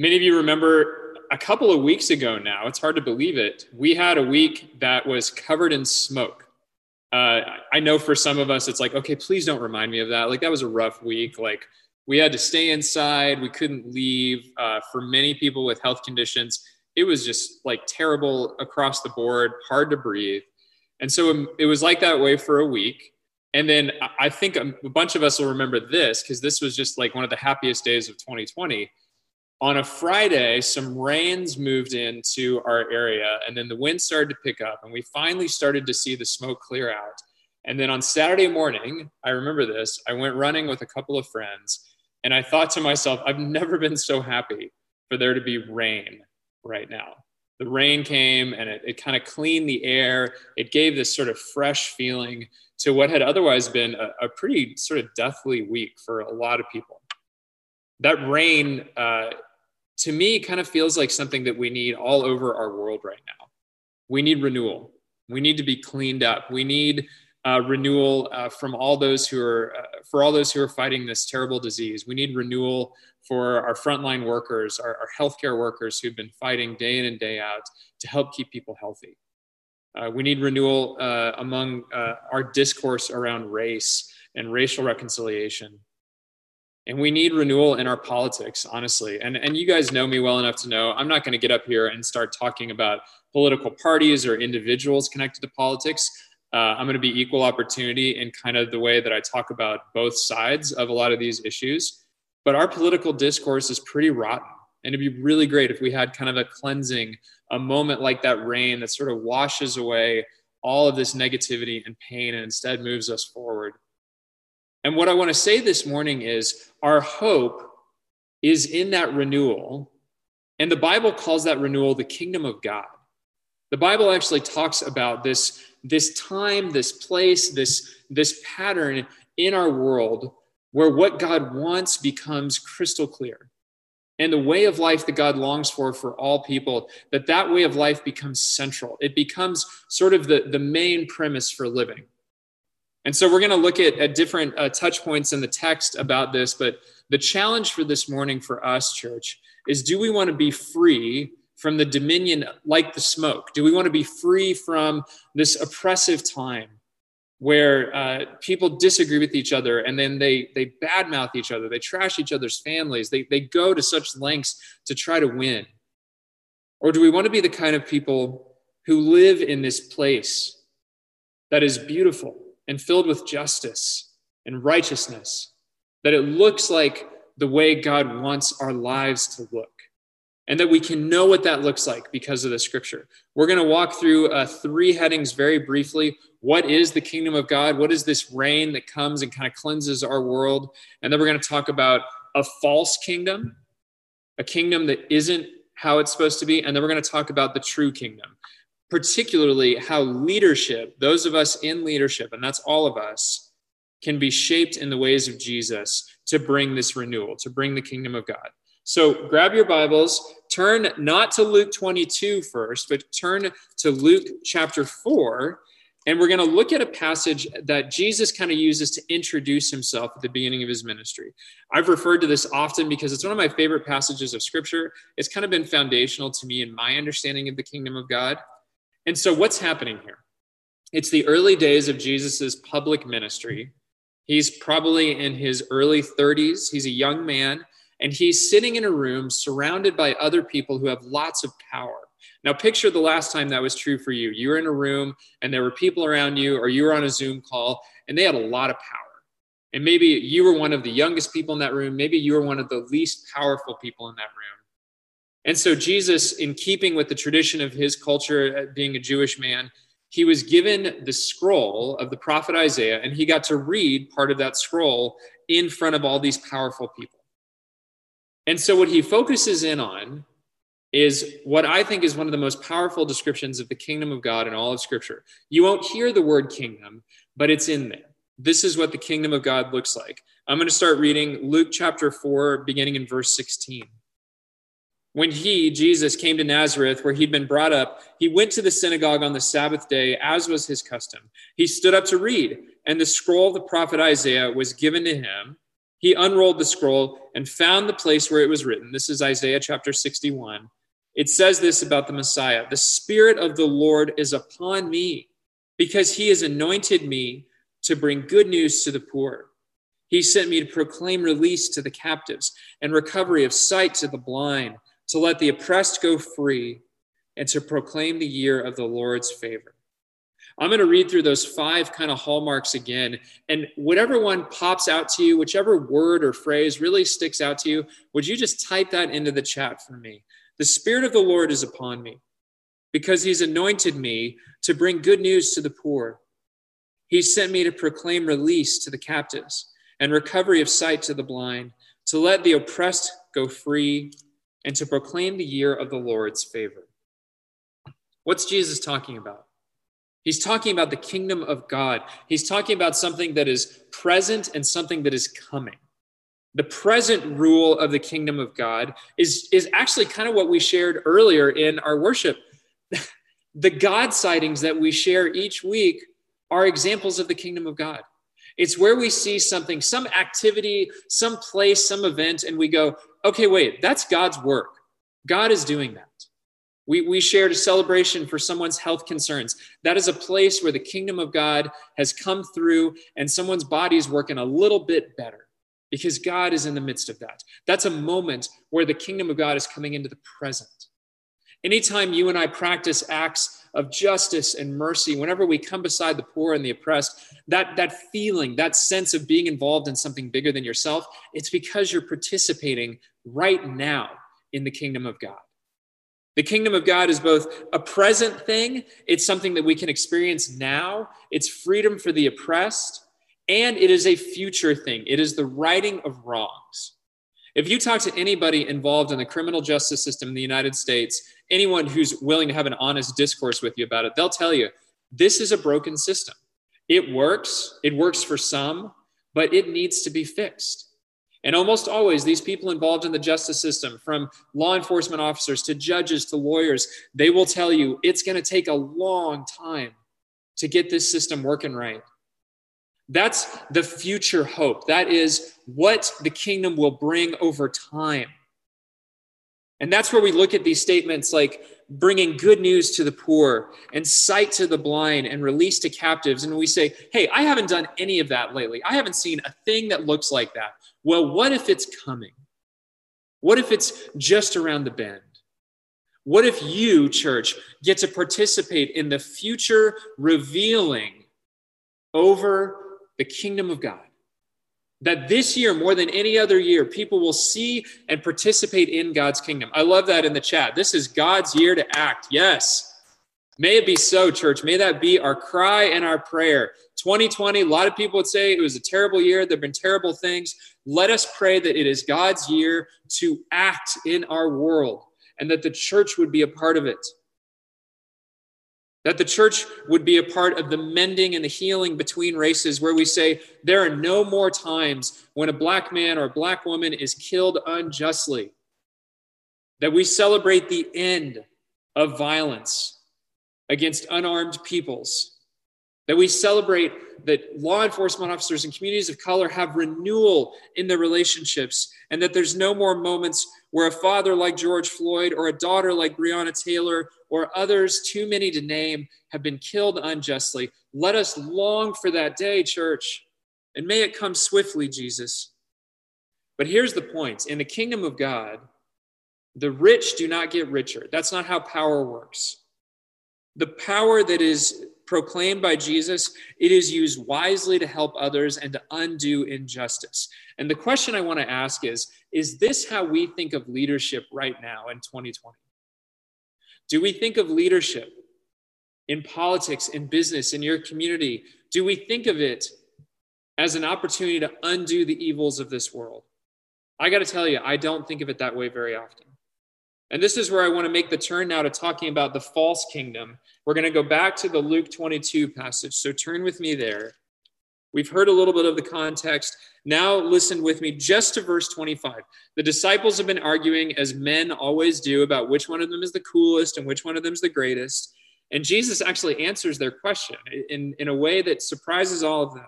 Many of you remember a couple of weeks ago now, it's hard to believe it, we had a week that was covered in smoke. Uh, I know for some of us, it's like, okay, please don't remind me of that. Like, that was a rough week. Like, we had to stay inside, we couldn't leave. Uh, for many people with health conditions, it was just like terrible across the board, hard to breathe. And so um, it was like that way for a week. And then I think a bunch of us will remember this because this was just like one of the happiest days of 2020 on a Friday, some rains moved into our area, and then the wind started to pick up, and we finally started to see the smoke clear out. And then on Saturday morning, I remember this, I went running with a couple of friends, and I thought to myself, I've never been so happy for there to be rain right now. The rain came and it, it kind of cleaned the air. It gave this sort of fresh feeling to what had otherwise been a, a pretty sort of deathly week for a lot of people. That rain uh, to me kind of feels like something that we need all over our world right now. We need renewal. We need to be cleaned up. We need uh, renewal uh, from all those who are uh, for all those who are fighting this terrible disease. We need renewal for our frontline workers, our, our healthcare workers who've been fighting day in and day out to help keep people healthy. Uh, we need renewal uh, among uh, our discourse around race and racial reconciliation and we need renewal in our politics honestly. And and you guys know me well enough to know i'm not going to get up here and start talking about political parties or individuals connected to politics. Uh, i'm going to be equal opportunity in kind of the way that i talk about both sides of a lot of these issues. But our political discourse is pretty rotten. And it'd be really great if we had kind of a cleansing a moment like that rain that sort of washes away all of this negativity and pain and instead moves us forward and what I want to say this morning is our hope is in that renewal. And the Bible calls that renewal the kingdom of God. The Bible actually talks about this, this time, this place, this, this pattern in our world where what God wants becomes crystal clear. And the way of life that God longs for for all people, that that way of life becomes central. It becomes sort of the, the main premise for living. And so we're going to look at, at different uh, touch points in the text about this. But the challenge for this morning for us, church, is do we want to be free from the dominion like the smoke? Do we want to be free from this oppressive time where uh, people disagree with each other and then they, they badmouth each other, they trash each other's families, they, they go to such lengths to try to win? Or do we want to be the kind of people who live in this place that is beautiful? And filled with justice and righteousness, that it looks like the way God wants our lives to look, and that we can know what that looks like because of the scripture. We're going to walk through uh, three headings very briefly. What is the kingdom of God? What is this rain that comes and kind of cleanses our world? And then we're going to talk about a false kingdom, a kingdom that isn't how it's supposed to be. And then we're going to talk about the true kingdom, particularly how leadership, those of us in leadership, and that's all of us, can be shaped in the ways of Jesus to bring this renewal, to bring the kingdom of God. So grab your Bibles, turn not to Luke 22 first, but turn to Luke chapter 4. And we're going to look at a passage that Jesus kind of uses to introduce himself at the beginning of his ministry. I've referred to this often because it's one of my favorite passages of scripture. It's kind of been foundational to me in my understanding of the kingdom of God. And so, what's happening here? It's the early days of Jesus's public ministry. He's probably in his early 30s. He's a young man, and he's sitting in a room surrounded by other people who have lots of power. Now, picture the last time that was true for you. You were in a room, and there were people around you, or you were on a Zoom call, and they had a lot of power. And maybe you were one of the youngest people in that room. Maybe you were one of the least powerful people in that room. And so, Jesus, in keeping with the tradition of his culture, uh, being a Jewish man, he was given the scroll of the prophet Isaiah, and he got to read part of that scroll in front of all these powerful people. And so, what he focuses in on is what I think is one of the most powerful descriptions of the kingdom of God in all of Scripture. You won't hear the word kingdom, but it's in there. This is what the kingdom of God looks like. I'm going to start reading Luke chapter 4, beginning in verse 16. When he, Jesus, came to Nazareth, where he'd been brought up, he went to the synagogue on the Sabbath day, as was his custom. He stood up to read, and the scroll of the prophet Isaiah was given to him. He unrolled the scroll and found the place where it was written. This is Isaiah chapter 61. It says this about the Messiah The Spirit of the Lord is upon me because he has anointed me to bring good news to the poor. He sent me to proclaim release to the captives and recovery of sight to the blind, to let the oppressed go free, and to proclaim the year of the Lord's favor. I'm going to read through those five kind of hallmarks again. And whatever one pops out to you, whichever word or phrase really sticks out to you, would you just type that into the chat for me? The Spirit of the Lord is upon me because he's anointed me to bring good news to the poor. He sent me to proclaim release to the captives and recovery of sight to the blind, to let the oppressed go free, and to proclaim the year of the Lord's favor. What's Jesus talking about? He's talking about the kingdom of God. He's talking about something that is present and something that is coming. The present rule of the kingdom of God is, is actually kind of what we shared earlier in our worship. the God sightings that we share each week are examples of the kingdom of God. It's where we see something, some activity, some place, some event, and we go, okay, wait, that's God's work. God is doing that. We, we shared a celebration for someone's health concerns. That is a place where the kingdom of God has come through and someone's body is working a little bit better because God is in the midst of that. That's a moment where the kingdom of God is coming into the present. Anytime you and I practice acts of justice and mercy, whenever we come beside the poor and the oppressed, that, that feeling, that sense of being involved in something bigger than yourself, it's because you're participating right now in the kingdom of God. The kingdom of God is both a present thing, it's something that we can experience now, it's freedom for the oppressed, and it is a future thing. It is the righting of wrongs. If you talk to anybody involved in the criminal justice system in the United States, anyone who's willing to have an honest discourse with you about it, they'll tell you this is a broken system. It works, it works for some, but it needs to be fixed. And almost always, these people involved in the justice system, from law enforcement officers to judges to lawyers, they will tell you it's going to take a long time to get this system working right. That's the future hope. That is what the kingdom will bring over time. And that's where we look at these statements like bringing good news to the poor and sight to the blind and release to captives. And we say, hey, I haven't done any of that lately. I haven't seen a thing that looks like that. Well, what if it's coming? What if it's just around the bend? What if you, church, get to participate in the future revealing over the kingdom of God? That this year, more than any other year, people will see and participate in God's kingdom. I love that in the chat. This is God's year to act. Yes. May it be so, church. May that be our cry and our prayer. 2020, a lot of people would say it was a terrible year. There have been terrible things. Let us pray that it is God's year to act in our world and that the church would be a part of it. That the church would be a part of the mending and the healing between races, where we say there are no more times when a black man or a black woman is killed unjustly. That we celebrate the end of violence against unarmed peoples that we celebrate that law enforcement officers and communities of color have renewal in their relationships, and that there's no more moments where a father like George Floyd or a daughter like Breonna Taylor or others, too many to name, have been killed unjustly. Let us long for that day, church, and may it come swiftly, Jesus. But here's the point in the kingdom of God, the rich do not get richer. That's not how power works. The power that is proclaimed by Jesus, it is used wisely to help others and to undo injustice. And the question I want to ask is Is this how we think of leadership right now in 2020? Do we think of leadership in politics, in business, in your community? Do we think of it as an opportunity to undo the evils of this world? I got to tell you, I don't think of it that way very often. And this is where I want to make the turn now to talking about the false kingdom. We're going to go back to the Luke 22 passage. So turn with me there. We've heard a little bit of the context. Now listen with me just to verse 25. The disciples have been arguing, as men always do, about which one of them is the coolest and which one of them is the greatest. And Jesus actually answers their question in, in a way that surprises all of them.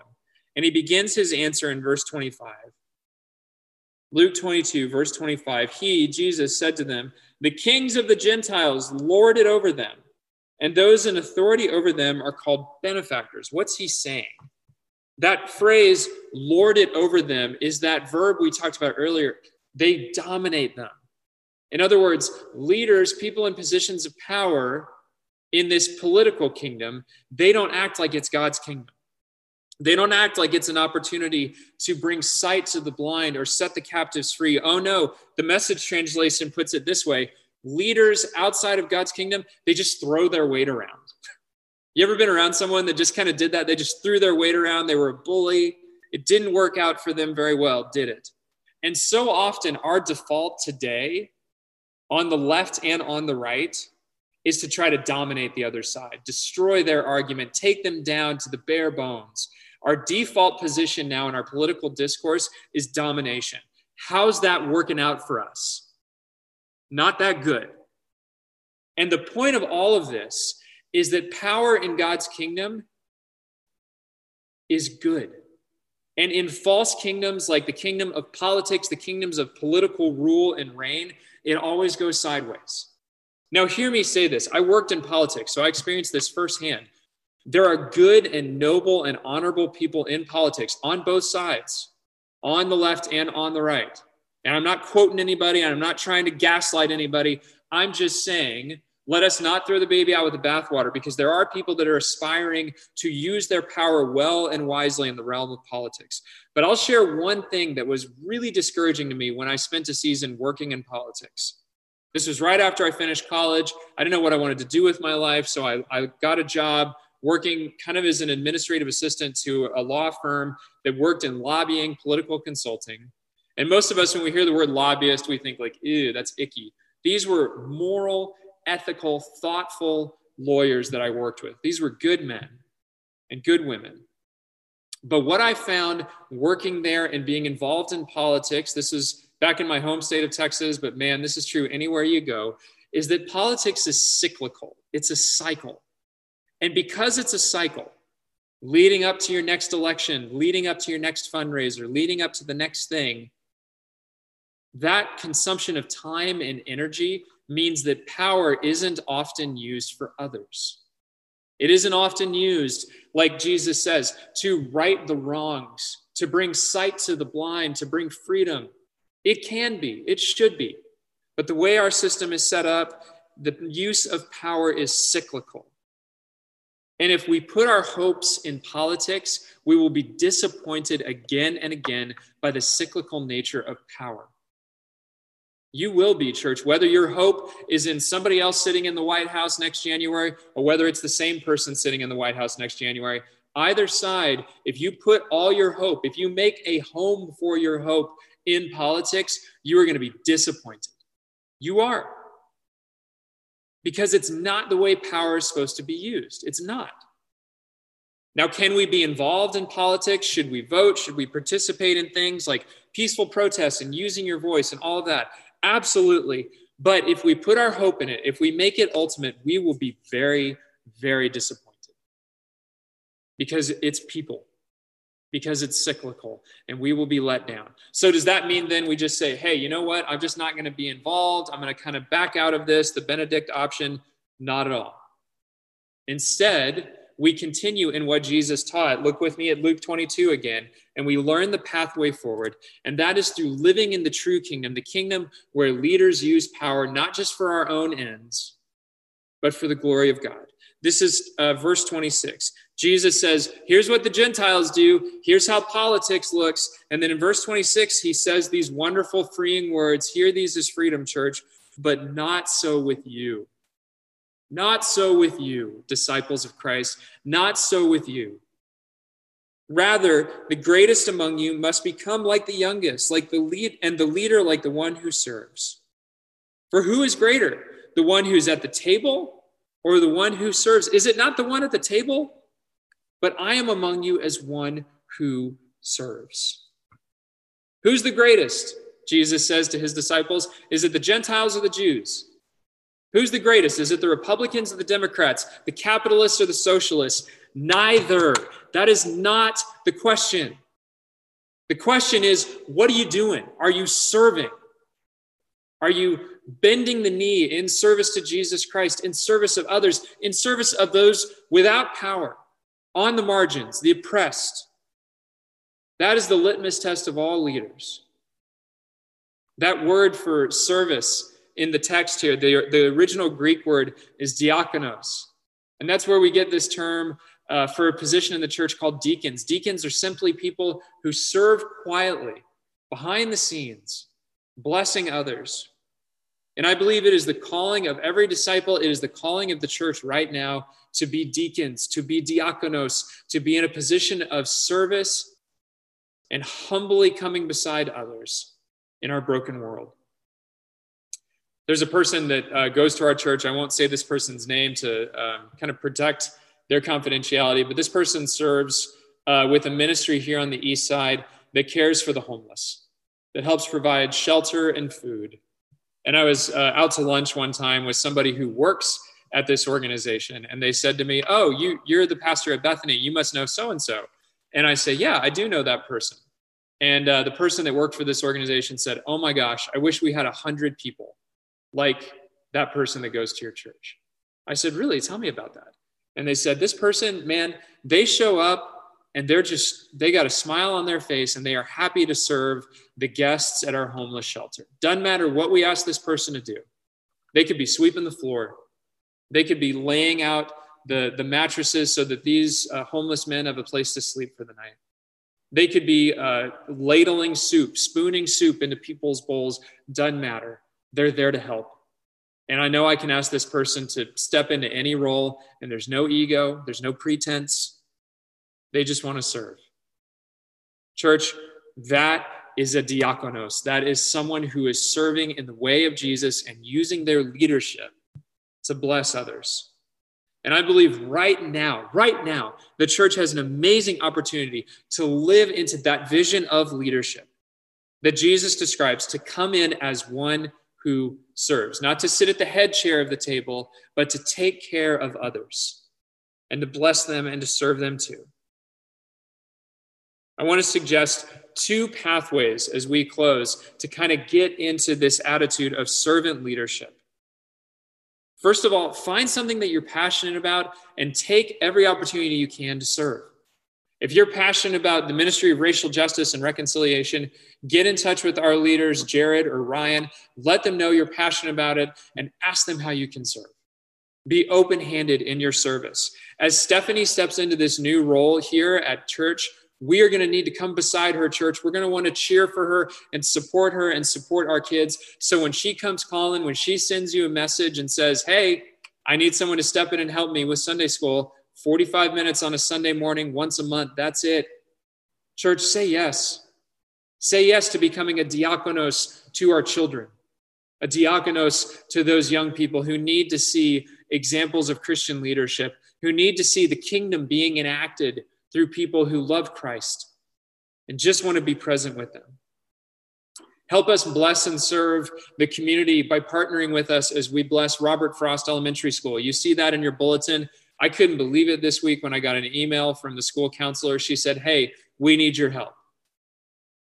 And he begins his answer in verse 25. Luke 22, verse 25, he, Jesus, said to them, The kings of the Gentiles lord it over them, and those in authority over them are called benefactors. What's he saying? That phrase, lord it over them, is that verb we talked about earlier. They dominate them. In other words, leaders, people in positions of power in this political kingdom, they don't act like it's God's kingdom. They don't act like it's an opportunity to bring sight to the blind or set the captives free. Oh no, the message translation puts it this way leaders outside of God's kingdom, they just throw their weight around. You ever been around someone that just kind of did that? They just threw their weight around. They were a bully. It didn't work out for them very well, did it? And so often, our default today on the left and on the right is to try to dominate the other side, destroy their argument, take them down to the bare bones. Our default position now in our political discourse is domination. How's that working out for us? Not that good. And the point of all of this is that power in God's kingdom is good. And in false kingdoms like the kingdom of politics, the kingdoms of political rule and reign, it always goes sideways. Now, hear me say this. I worked in politics, so I experienced this firsthand. There are good and noble and honorable people in politics on both sides, on the left and on the right. And I'm not quoting anybody, and I'm not trying to gaslight anybody. I'm just saying, let us not throw the baby out with the bathwater because there are people that are aspiring to use their power well and wisely in the realm of politics. But I'll share one thing that was really discouraging to me when I spent a season working in politics. This was right after I finished college. I didn't know what I wanted to do with my life, so I, I got a job working kind of as an administrative assistant to a law firm that worked in lobbying, political consulting. And most of us, when we hear the word lobbyist, we think like, ew, that's icky. These were moral, ethical, thoughtful lawyers that I worked with. These were good men and good women. But what I found working there and being involved in politics, this is back in my home state of Texas, but man, this is true anywhere you go, is that politics is cyclical. It's a cycle. And because it's a cycle, leading up to your next election, leading up to your next fundraiser, leading up to the next thing, that consumption of time and energy means that power isn't often used for others. It isn't often used, like Jesus says, to right the wrongs, to bring sight to the blind, to bring freedom. It can be, it should be. But the way our system is set up, the use of power is cyclical. And if we put our hopes in politics, we will be disappointed again and again by the cyclical nature of power. You will be, church, whether your hope is in somebody else sitting in the White House next January or whether it's the same person sitting in the White House next January. Either side, if you put all your hope, if you make a home for your hope in politics, you are going to be disappointed. You are because it's not the way power is supposed to be used. It's not. Now, can we be involved in politics? Should we vote? Should we participate in things like peaceful protests and using your voice and all that? Absolutely. But if we put our hope in it, if we make it ultimate, we will be very, very disappointed because it's people because it's cyclical and we will be let down. So, does that mean then we just say, hey, you know what? I'm just not going to be involved. I'm going to kind of back out of this, the Benedict option? Not at all. Instead, we continue in what Jesus taught. Look with me at Luke 22 again, and we learn the pathway forward. And that is through living in the true kingdom, the kingdom where leaders use power not just for our own ends, but for the glory of God. This is uh, verse 26. Jesus says, Here's what the Gentiles do. Here's how politics looks. And then in verse 26, he says these wonderful, freeing words Hear these as freedom, church, but not so with you. Not so with you, disciples of Christ. Not so with you. Rather, the greatest among you must become like the youngest, like the lead, and the leader like the one who serves. For who is greater, the one who's at the table or the one who serves? Is it not the one at the table? But I am among you as one who serves. Who's the greatest? Jesus says to his disciples. Is it the Gentiles or the Jews? Who's the greatest? Is it the Republicans or the Democrats, the capitalists or the socialists? Neither. That is not the question. The question is, what are you doing? Are you serving? Are you bending the knee in service to Jesus Christ, in service of others, in service of those without power, on the margins, the oppressed? That is the litmus test of all leaders. That word for service in the text here, the, the original Greek word is diakonos. And that's where we get this term uh, for a position in the church called deacons. Deacons are simply people who serve quietly behind the scenes, blessing others. And I believe it is the calling of every disciple, it is the calling of the church right now to be deacons, to be diakonos, to be in a position of service and humbly coming beside others in our broken world. There's a person that uh, goes to our church. I won't say this person's name to um, kind of protect their confidentiality, but this person serves uh, with a ministry here on the east side that cares for the homeless, that helps provide shelter and food. And I was uh, out to lunch one time with somebody who works at this organization, and they said to me, "Oh, you you're the pastor at Bethany. You must know so and so." And I say, "Yeah, I do know that person." And uh, the person that worked for this organization said, "Oh my gosh, I wish we had a hundred people like that person that goes to your church." I said, "Really? Tell me about that." And they said, This person, man, they show up and they're just, they got a smile on their face and they are happy to serve the guests at our homeless shelter. Doesn't matter what we ask this person to do. They could be sweeping the floor, they could be laying out the, the mattresses so that these uh, homeless men have a place to sleep for the night. They could be uh, ladling soup, spooning soup into people's bowls. Doesn't matter. They're there to help. And I know I can ask this person to step into any role, and there's no ego, there's no pretense. They just want to serve. Church, that is a diakonos. That is someone who is serving in the way of Jesus and using their leadership to bless others. And I believe right now, right now, the church has an amazing opportunity to live into that vision of leadership that Jesus describes to come in as one who serves, not to sit at the head chair of the table, but to take care of others and to bless them and to serve them too. I want to suggest two pathways as we close to kind of get into this attitude of servant leadership. First of all, find something that you're passionate about and take every opportunity you can to serve. If you're passionate about the ministry of racial justice and reconciliation, get in touch with our leaders, Jared or Ryan. Let them know you're passionate about it and ask them how you can serve. Be open handed in your service. As Stephanie steps into this new role here at church, we are going to need to come beside her church. We're going to want to cheer for her and support her and support our kids. So when she comes calling, when she sends you a message and says, Hey, I need someone to step in and help me with Sunday school, 45 minutes on a Sunday morning, once a month. That's it. Church, say yes. Say yes to becoming a diakonos to our children, a diakonos to those young people who need to see examples of Christian leadership, who need to see the kingdom being enacted through people who love Christ and just want to be present with them. Help us bless and serve the community by partnering with us as we bless Robert Frost Elementary School. You see that in your bulletin. I couldn't believe it this week when I got an email from the school counselor. She said, Hey, we need your help.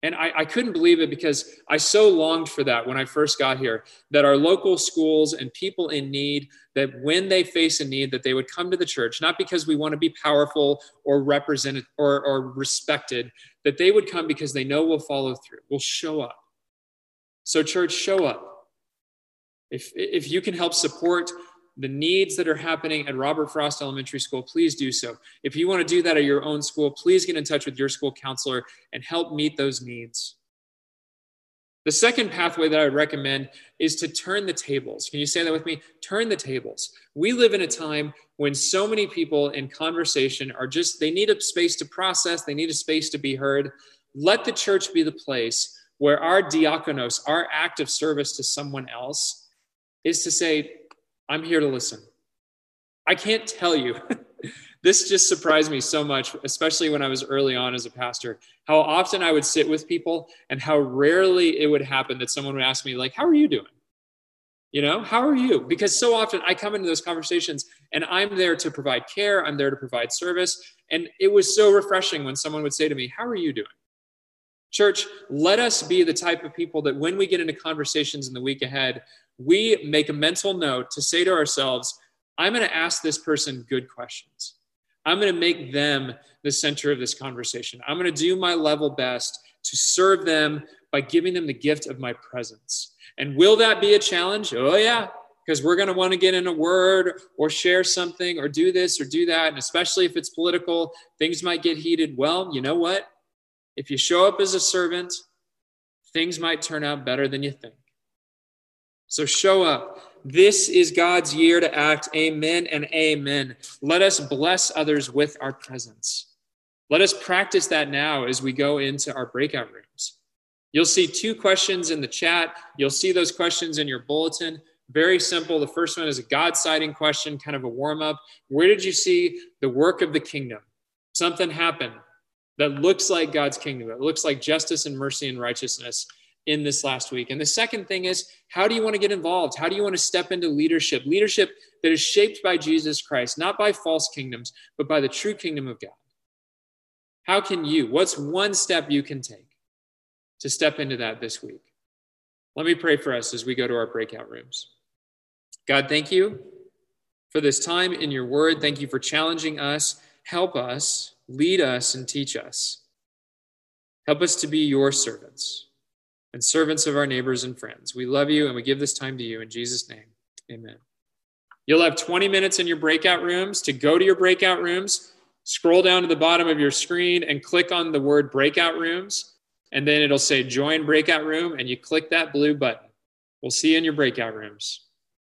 And I, I, couldn't believe it because I so longed for that when I first got here that our local schools and people in need, that when they face a need, that they would come to the church, not because we want to be powerful or represented or, or respected, that they would come because they know we'll follow through, we'll show up. So, church, show up. If, if you can help support the needs that are happening at Robert Frost Elementary School, please do so. If you want to do that at your own school, please get in touch with your school counselor and help meet those needs. The second pathway that I would recommend is to turn the tables. Can you say that with me? Turn the tables. We live in a time when so many people in conversation are just, they need a space to process, they need a space to be heard. Let the church be the place where our diakonos, our act of service to someone else, is to say, I'm here to listen. I can't tell you. this just surprised me so much, especially when I was early on as a pastor, how often I would sit with people and how rarely it would happen that someone would ask me, like, how are you doing? You know, how are you? Because so often I come into those conversations and I'm there to provide care, I'm there to provide service. And it was so refreshing when someone would say to me, How are you doing? Church, let us be the type of people that when we get into conversations in the week ahead, we make a mental note to say to ourselves, I'm going to ask this person good questions. I'm going to make them the center of this conversation. I'm going to do my level best to serve them by giving them the gift of my presence. And will that be a challenge? Oh, yeah, because we're going to want to get in a word or share something or do this or do that. And especially if it's political, things might get heated. Well, you know what? If you show up as a servant, things might turn out better than you think. So show up. This is God's year to act. Amen and amen. Let us bless others with our presence. Let us practice that now as we go into our breakout rooms. You'll see two questions in the chat. You'll see those questions in your bulletin. Very simple. The first one is a God sighting question, kind of a warm up. Where did you see the work of the kingdom? Something happened that looks like God's kingdom. It looks like justice and mercy and righteousness in this last week. And the second thing is, how do you want to get involved? How do you want to step into leadership? Leadership that is shaped by Jesus Christ, not by false kingdoms, but by the true kingdom of God. How can you, what's one step you can take to step into that this week? Let me pray for us as we go to our breakout rooms. God, thank you for this time in your word. Thank you for challenging us. Help us, lead us, and teach us. Help us to be your servants and servants of our neighbors and friends. We love you and we give this time to you in Jesus' name. Amen. You'll have 20 minutes in your breakout rooms to go to your breakout rooms. Scroll down to the bottom of your screen and click on the word breakout rooms. And then it'll say join breakout room, and you click that blue button. We'll see you in your breakout rooms.